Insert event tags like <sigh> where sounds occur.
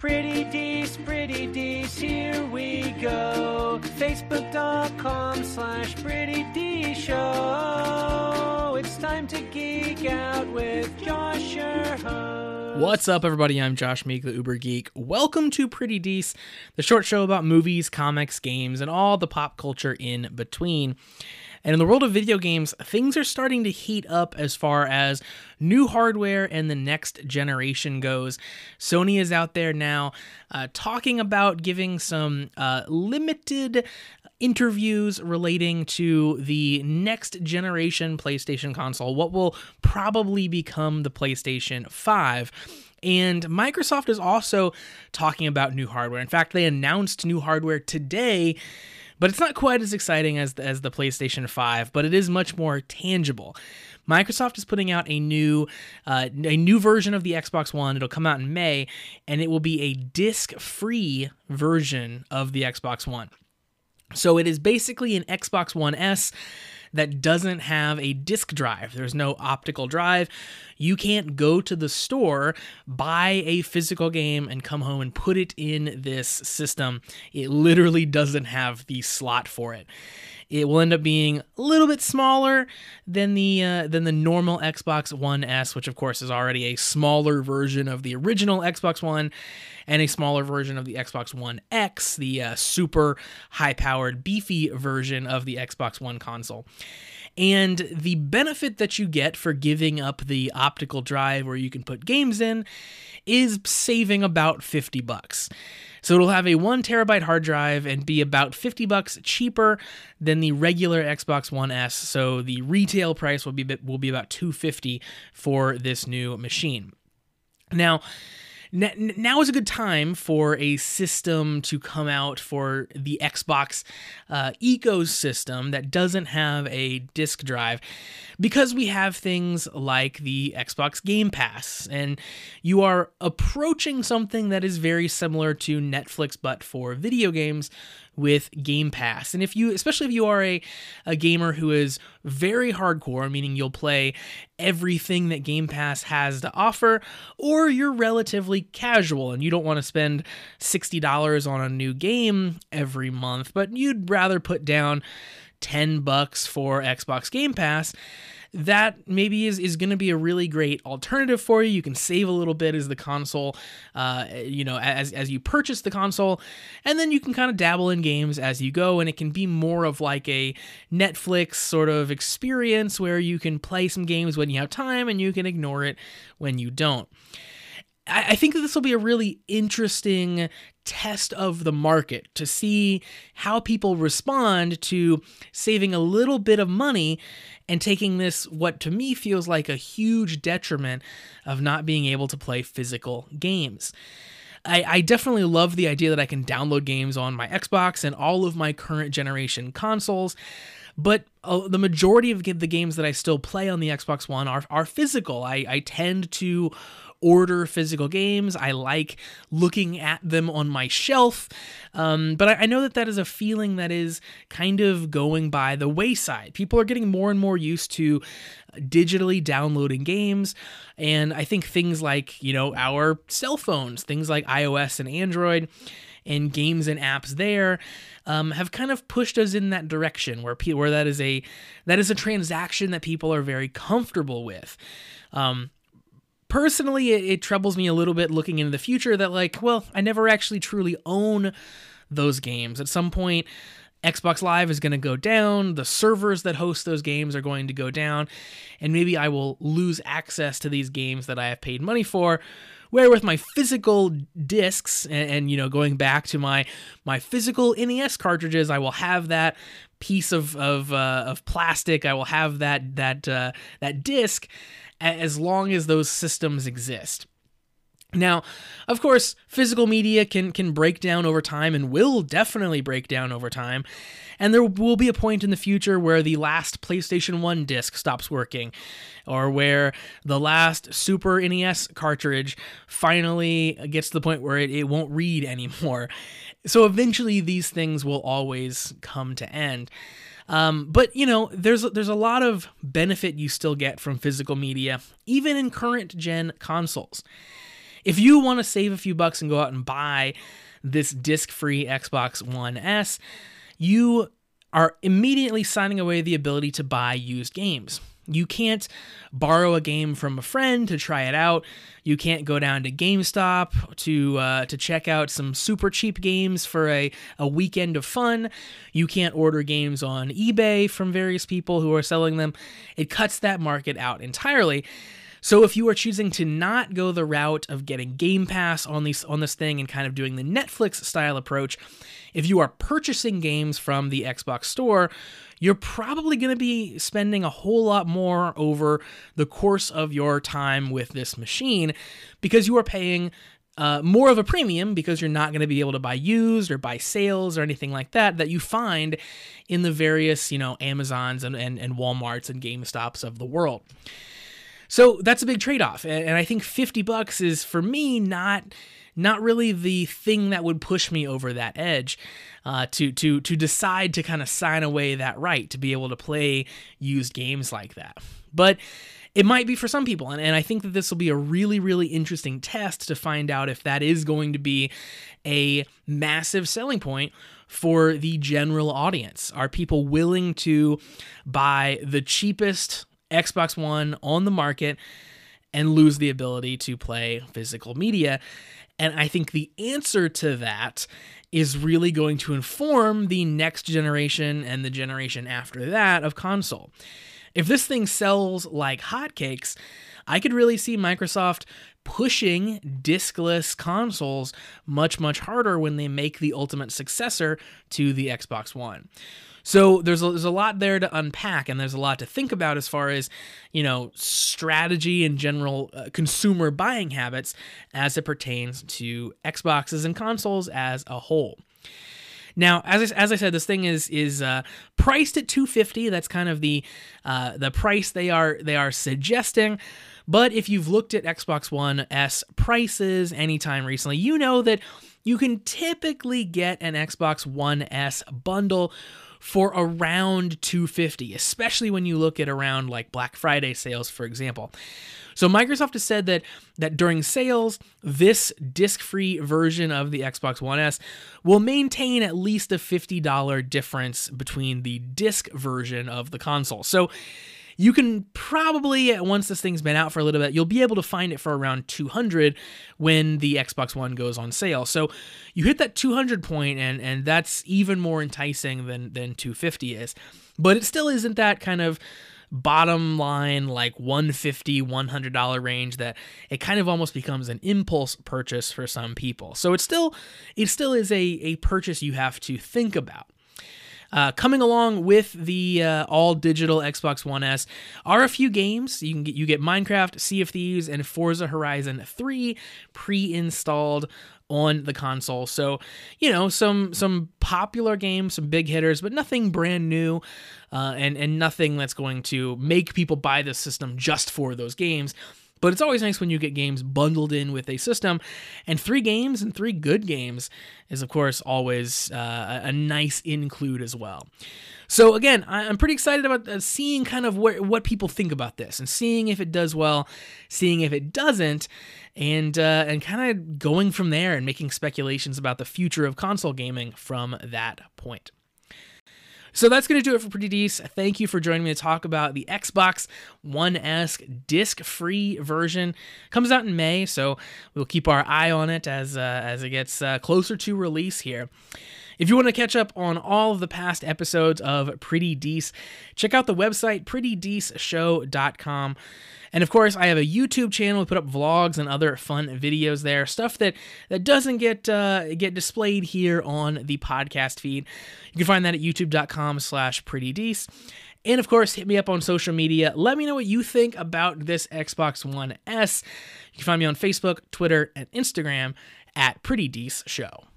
Pretty Dece, Pretty Dece, here we go. Facebook.com slash Pretty Dece Show. It's time to geek out with Josh, your host. What's up, everybody? I'm Josh Meek, the Uber Geek. Welcome to Pretty Dece, the short show about movies, comics, games, and all the pop culture in between. And in the world of video games, things are starting to heat up as far as new hardware and the next generation goes. Sony is out there now uh, talking about giving some uh, limited interviews relating to the next generation PlayStation console, what will probably become the PlayStation 5. And Microsoft is also talking about new hardware. In fact, they announced new hardware today but it's not quite as exciting as the, as the PlayStation 5, but it is much more tangible. Microsoft is putting out a new uh, a new version of the Xbox One. It'll come out in May, and it will be a disc-free version of the Xbox One. So it is basically an Xbox One S that doesn't have a disk drive. There's no optical drive. You can't go to the store, buy a physical game, and come home and put it in this system. It literally doesn't have the slot for it. It will end up being a little bit smaller than the uh, than the normal Xbox One S, which of course is already a smaller version of the original Xbox One, and a smaller version of the Xbox One X, the uh, super high-powered, beefy version of the Xbox One console. And the benefit that you get for giving up the optical drive where you can put games in is saving about 50 bucks. So it'll have a one terabyte hard drive and be about 50 bucks cheaper than the regular Xbox One S. So the retail price will be will be about 250 for this new machine. Now, now is a good time for a system to come out for the Xbox uh, ecosystem that doesn't have a disk drive because we have things like the Xbox Game Pass, and you are approaching something that is very similar to Netflix but for video games with Game Pass. And if you, especially if you are a, a gamer who is very hardcore, meaning you'll play everything that Game Pass has to offer, or you're relatively casual and you don't want to spend $60 on a new game every month, but you'd rather put down 10 bucks for Xbox Game Pass, that maybe is, is going to be a really great alternative for you. You can save a little bit as the console, uh, you know, as, as you purchase the console, and then you can kind of dabble in games as you go, and it can be more of like a Netflix sort of experience where you can play some games when you have time and you can ignore it when you don't. I think that this will be a really interesting test of the market to see how people respond to saving a little bit of money and taking this, what to me feels like a huge detriment of not being able to play physical games. I, I, definitely love the idea that I can download games on my Xbox and all of my current generation consoles. But uh, the majority of the games that I still play on the Xbox One are, are physical. I, I tend to order physical games. I like looking at them on my shelf. Um, but I, I know that that is a feeling that is kind of going by the wayside. People are getting more and more used to digitally downloading games. And I think things like, you know, our cell phones, things like iOS and Android, and games and apps there um, have kind of pushed us in that direction where pe- where that is a that is a transaction that people are very comfortable with. Um, personally, it, it troubles me a little bit looking into the future that, like, well, I never actually truly own those games. At some point, Xbox Live is going to go down, the servers that host those games are going to go down, and maybe I will lose access to these games that I have paid money for. Where with my physical discs and, and, you know going back to my my physical NES cartridges, I will have that piece of of, uh, of plastic. I will have that that uh, that disc, as long as those systems exist. Now, of course, physical media can can break down over time and will definitely break down over time. And there will be a point in the future where the last PlayStation 1 disc stops working or where the last Super NES cartridge finally gets to the point where it, it won't read <laughs> anymore. So eventually these things will always come to end. Um, but you know, there's there's a lot of benefit you still get from physical media, even in current gen consoles. if you want to save a few bucks and go out and buy this disc free Xbox One S, you are immediately signing away the ability to buy used games. You can't borrow a game from a friend to try it out. You can't go down to GameStop to uh, to check out some super cheap games for a, a weekend of fun. You can't order games on eBay from various people who are selling them. It cuts that market out entirely. So if you are choosing to not go the route of getting Game Pass on these on this thing and kind of doing the Netflix style approach, if you are purchasing games from the Xbox store, you're probably going to be spending a whole lot more over the course of your time with this machine because you are paying uh, more of a premium because you're not going to be able to buy used or buy sales or anything like that that you find in the various, you know, Amazons and, and, and Walmarts and GameStops of the world. So that's a big trade off. And I think 50 bucks is for me not not really the thing that would push me over that edge uh, to to to decide to kind of sign away that right to be able to play used games like that. But it might be for some people, and, and I think that this will be a really, really interesting test to find out if that is going to be a massive selling point for the general audience. Are people willing to buy the cheapest Xbox One on the market and lose the ability to play physical media. And I think the answer to that is really going to inform the next generation and the generation after that of console. If this thing sells like hotcakes, I could really see Microsoft pushing diskless consoles much, much harder when they make the ultimate successor to the Xbox One. So there's a, there's a lot there to unpack, and there's a lot to think about as far as you know strategy and general uh, consumer buying habits as it pertains to Xboxes and consoles as a whole. Now, as I, as I said, this thing is is uh, priced at 250. That's kind of the uh, the price they are they are suggesting. But if you've looked at Xbox One S prices anytime recently, you know that you can typically get an Xbox One S bundle for around 250 especially when you look at around like Black Friday sales for example. So Microsoft has said that that during sales, this disc-free version of the Xbox One S will maintain at least a $50 difference between the disc version of the console. So you can probably once this thing's been out for a little bit you'll be able to find it for around 200 when the xbox one goes on sale. So you hit that 200 point and and that's even more enticing than than 250 is. But it still isn't that kind of bottom line like 150 $100 range that it kind of almost becomes an impulse purchase for some people. So it still it still is a, a purchase you have to think about uh, coming along with the uh, all digital Xbox One S are a few games. You can get you get Minecraft, Sea of Thieves, and Forza Horizon 3 pre-installed on the console. So, you know, some some popular games, some big hitters, but nothing brand new, uh, and and nothing that's going to make people buy the system just for those games. But it's always nice when you get games bundled in with a system, and three games and three good games is, of course, always uh, a nice include as well. So again, I'm pretty excited about uh, seeing kind of where, what people think about this and seeing if it does well, seeing if it doesn't, and uh, and kind of going from there and making speculations about the future of console gaming from that point. So that's going to do it for Pretty Decent. Thank you for joining me to talk about the Xbox One S disc free version. Comes out in May, so we'll keep our eye on it as, uh, as it gets uh, closer to release here. If you want to catch up on all of the past episodes of Pretty Dece, check out the website prettydeceshow.com. And of course, I have a YouTube channel. We put up vlogs and other fun videos there, stuff that that doesn't get uh, get displayed here on the podcast feed. You can find that at youtube.com/slash prettydece. And of course, hit me up on social media. Let me know what you think about this Xbox One S. You can find me on Facebook, Twitter, and Instagram at Pretty Dece Show.